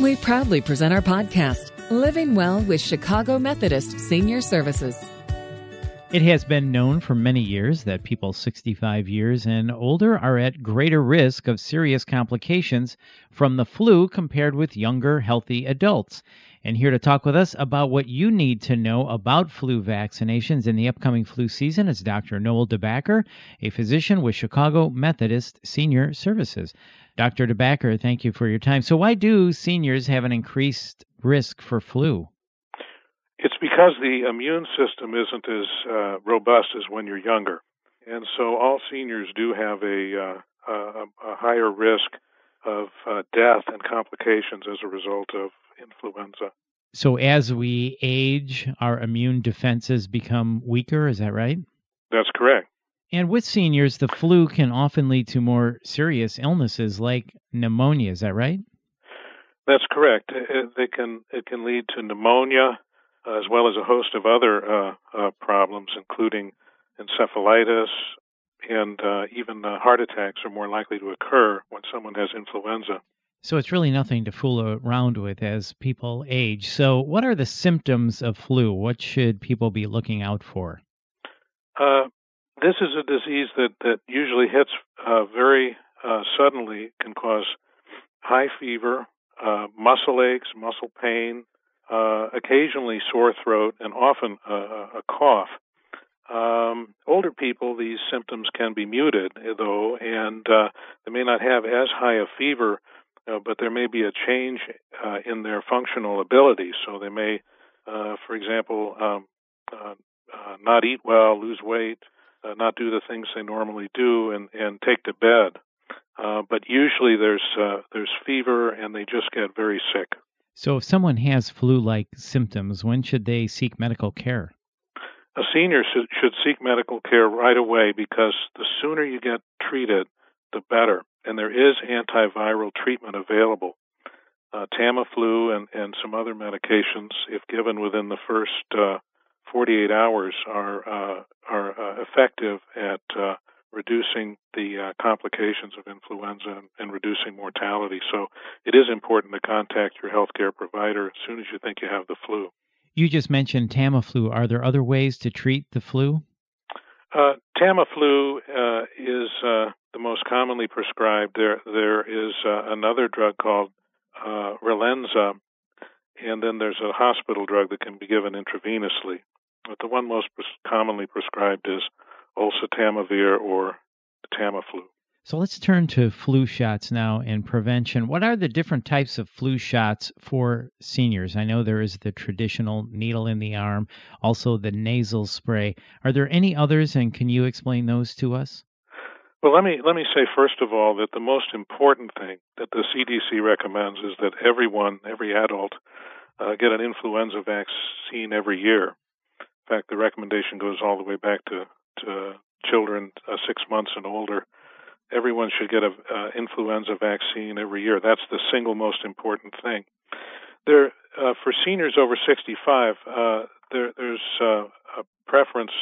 We proudly present our podcast, Living Well with Chicago Methodist Senior Services. It has been known for many years that people 65 years and older are at greater risk of serious complications from the flu compared with younger, healthy adults. And here to talk with us about what you need to know about flu vaccinations in the upcoming flu season is Dr. Noel DeBacker, a physician with Chicago Methodist Senior Services. Dr. DeBacker, thank you for your time. So, why do seniors have an increased risk for flu? It's because the immune system isn't as uh, robust as when you're younger. And so all seniors do have a, uh, a, a higher risk of uh, death and complications as a result of influenza. So, as we age, our immune defenses become weaker, is that right? That's correct. And with seniors, the flu can often lead to more serious illnesses like pneumonia, is that right? That's correct. It, it can it can lead to pneumonia as well as a host of other uh, uh, problems, including encephalitis, and uh, even uh, heart attacks are more likely to occur when someone has influenza. So it's really nothing to fool around with as people age. So, what are the symptoms of flu? What should people be looking out for? Uh, this is a disease that, that usually hits uh, very uh, suddenly, can cause high fever, uh, muscle aches, muscle pain, uh, occasionally sore throat, and often a, cough. Um, older people, these symptoms can be muted, though, and uh, they may not have as high a fever, uh, but there may be a change uh, in their functional ability. So they may, uh, for example, um, uh, uh, not eat well, lose weight, not do the things they normally do, and, and take to bed. but usually there's there's fever, and they just get very sick. So, if someone has flu like symptoms, when should they seek medical care? A senior should, should seek medical care right away because the sooner you get treated, the better. And there is antiviral treatment available. Uh, Tamiflu and, and some other medications, if given within the first uh, 48 hours, are uh, are uh, effective at uh, reducing the uh, complications of influenza and, and, reducing mortality. So it is important to contact your healthcare provider as soon as you think you have the flu. You just mentioned Tamiflu. Are there other ways to treat the flu? Uh, Tamiflu uh, is uh, the most commonly prescribed. There, there is uh, another drug called uh, Relenza, and then there's a hospital drug that can be given intravenously. But the one most pres- commonly prescribed is oseltamivir or Tamiflu. So let's turn to flu shots now and prevention. What are the different types of flu shots for seniors? I know there is the traditional needle in the arm, also the nasal spray. Are there any others, and can you explain those to us? Well, let me let me say first of all that the most important thing that the CDC recommends is that everyone, every adult, uh, get an influenza vaccine every year. In fact, the recommendation goes all the way back to to children uh, six months and older. Everyone should get an uh, influenza vaccine every year. That's the single most important thing. There, uh, for seniors over 65, uh, there, there's uh, a preference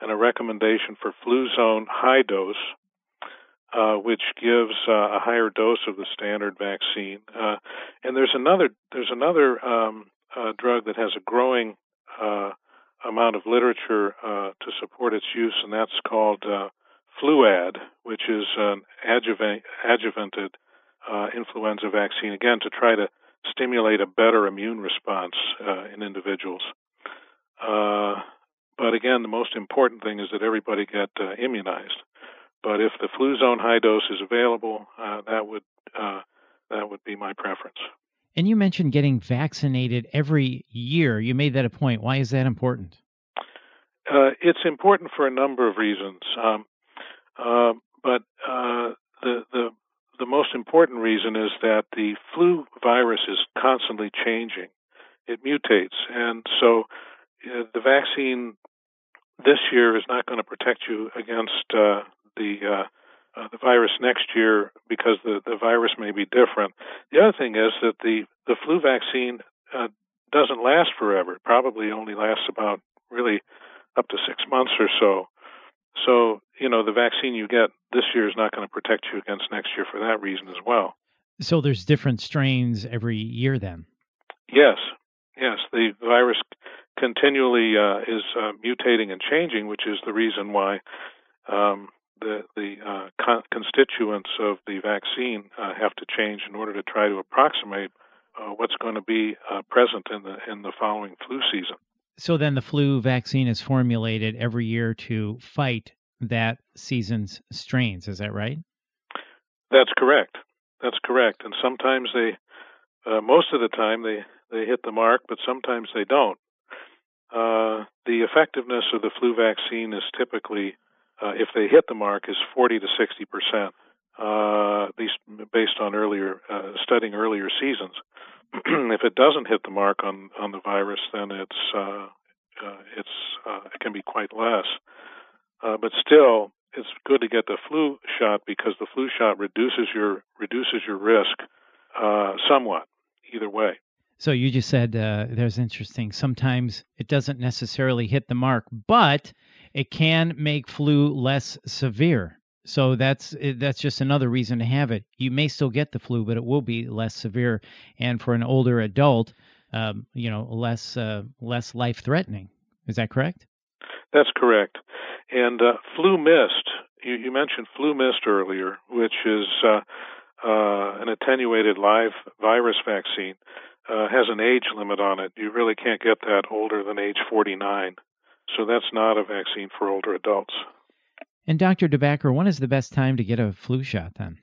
and a recommendation for Fluzone high dose, which gives a higher dose of the standard vaccine. and there's another there's another um, drug that has a growing amount of literature uh, to support its use, and that's called uh, Fluad, which is an adjuvant, adjuvanted uh, influenza vaccine, again, to try to stimulate a better immune response uh, in individuals. Uh, but again, the most important thing is that everybody get uh, immunized. But if the Fluzone high dose is available, that would that would be my preference. And you mentioned getting vaccinated every year. You made that a point. Why is that important? Uh, it's important for a number of reasons, um, uh, but uh, the the the most important reason is that the flu virus is constantly changing. It mutates, and so uh, the vaccine this year is not going to protect you against uh, the uh, uh, the virus next year because the, the virus may be different. The other thing is that the, the flu vaccine uh, doesn't last forever. It probably only lasts about really up to six months or so. So, you know, the vaccine you get this year is not going to protect you against next year for that reason as well. So there's different strains every year then? Yes, yes. The virus continually uh, is uh, mutating and changing, which is the reason why um, the the uh, con- constituents of the vaccine uh, have to change in order to try to approximate uh, what's going to be uh, present in the in the following flu season. So then the flu vaccine is formulated every year to fight that season's strains. Is that right? That's correct. That's correct. And sometimes they, uh, most of the time, they they hit the mark, but sometimes they don't. Uh, the effectiveness of the flu vaccine is typically, uh, if they hit the mark, is 40 to 60 percent, uh, at least based on earlier uh, studying earlier seasons. if it doesn't hit the mark on on the virus, then it's uh, uh, it's it can be quite less. But still, it's good to get the flu shot because the flu shot reduces your reduces your risk somewhat. Either way. So you just said uh, there's interesting. Sometimes it doesn't necessarily hit the mark, but it can make flu less severe. So that's that's just another reason to have it. You may still get the flu, but it will be less severe, and for an older adult, um, you know, less uh, less life threatening. Is that correct? That's correct. And uh, FluMist, you, you, mentioned FluMist earlier, which is uh, uh, an attenuated live virus vaccine, uh, has an age limit on it. You really can't get that older than age 49. So that's not a vaccine for older adults. And Dr. DeBacker, when is the best time to get a flu shot then?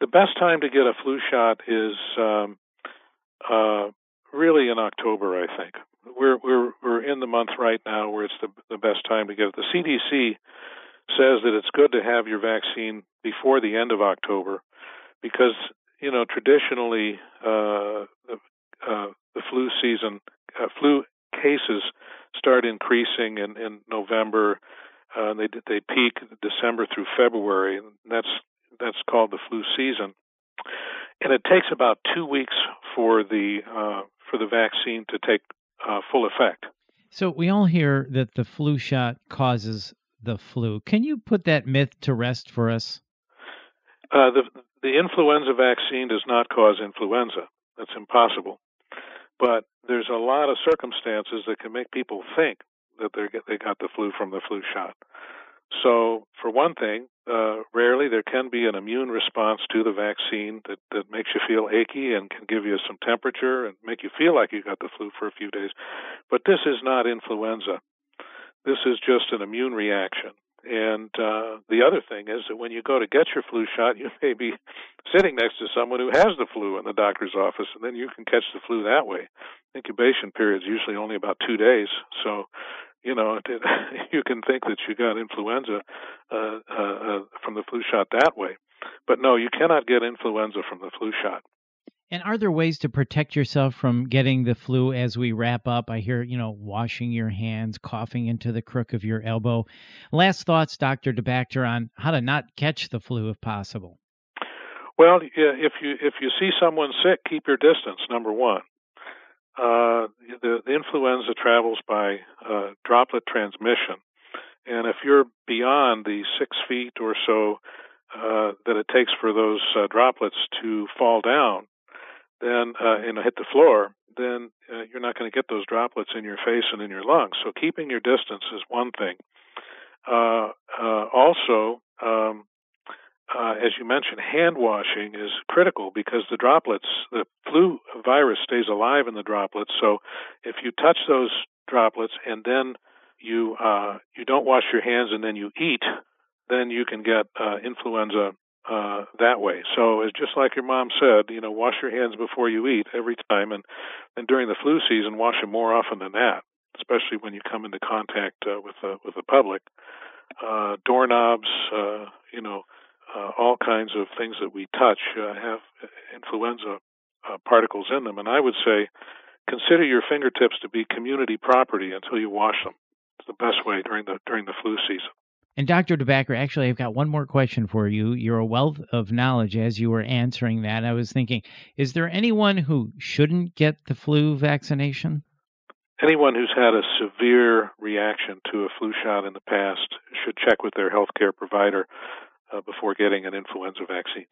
The best time to get a flu shot is um, uh, really in October, I think. We're we're we're in the month right now where it's the the best time to get it. The CDC says that it's good to have your vaccine before the end of October because you know traditionally uh, the, uh, the flu season uh, flu cases start increasing in, in November. Uh, they they peak December through February, and that's that's called the flu season. And it takes about two weeks for the uh, for the vaccine to take uh, full effect. So we all hear that the flu shot causes the flu. Can you put that myth to rest for us? Uh, the the influenza vaccine does not cause influenza. That's impossible. But there's a lot of circumstances that can make people think that they they got the flu from the flu shot. So, for one thing, uh, rarely there can be an immune response to the vaccine that, that makes you feel achy and can give you some temperature and make you feel like you got the flu for a few days. But this is not influenza. This is just an immune reaction. And uh, the other thing is that when you go to get your flu shot, you may be sitting next to someone who has the flu in the doctor's office, and then you can catch the flu that way. Incubation period is usually only about two days, so you know, it, it, you can think that you got influenza uh, uh, uh, from the flu shot that way. But no, you cannot get influenza from the flu shot. And are there ways to protect yourself from getting the flu as we wrap up? I hear, you know, washing your hands, coughing into the crook of your elbow. Last thoughts, Dr. DeBacker, on how to not catch the flu if possible. Well, if you if you see someone sick, keep your distance. Number one. Uh, the, the, influenza travels by uh, droplet transmission, and if you're beyond the six feet or so uh, that it takes for those uh, droplets to fall down, then uh, and hit the floor, then you're not going to get those droplets in your face and in your lungs. So keeping your distance is one thing. also, um, uh, as you mentioned, hand washing is critical because the droplets, the flu virus stays alive in the droplets. So if you touch those droplets and then you uh, you don't wash your hands and then you eat, then you can get uh, influenza uh, that way. So it's just like your mom said, you know, wash your hands before you eat every time, and and during the flu season, wash them more often than that, especially when you come into contact uh, with the with the public. Uh, doorknobs, uh, you know, uh, all kinds of things that we touch uh, have influenza uh, particles in them. And I would say consider your fingertips to be community property until you wash them. It's the best way during the during the flu season. And Dr. DeBacker, actually, I've got one more question for you. You're a wealth of knowledge as you were answering that. I was thinking, is there anyone who shouldn't get the flu vaccination? Anyone who's had a severe reaction to a flu shot in the past should check with their healthcare provider uh, before getting an influenza vaccine.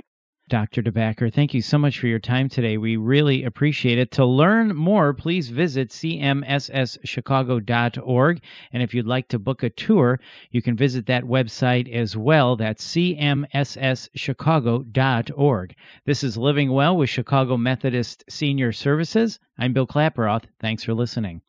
Dr. DeBacker, thank you so much for your time today. We really appreciate it. To learn more, please visit cmsschicago.org. And if you'd like to book a tour, you can visit that website as well. That's cmsschicago.org. This is Living Well with Chicago Methodist Senior Services. I'm Bill Klaproth. Thanks for listening.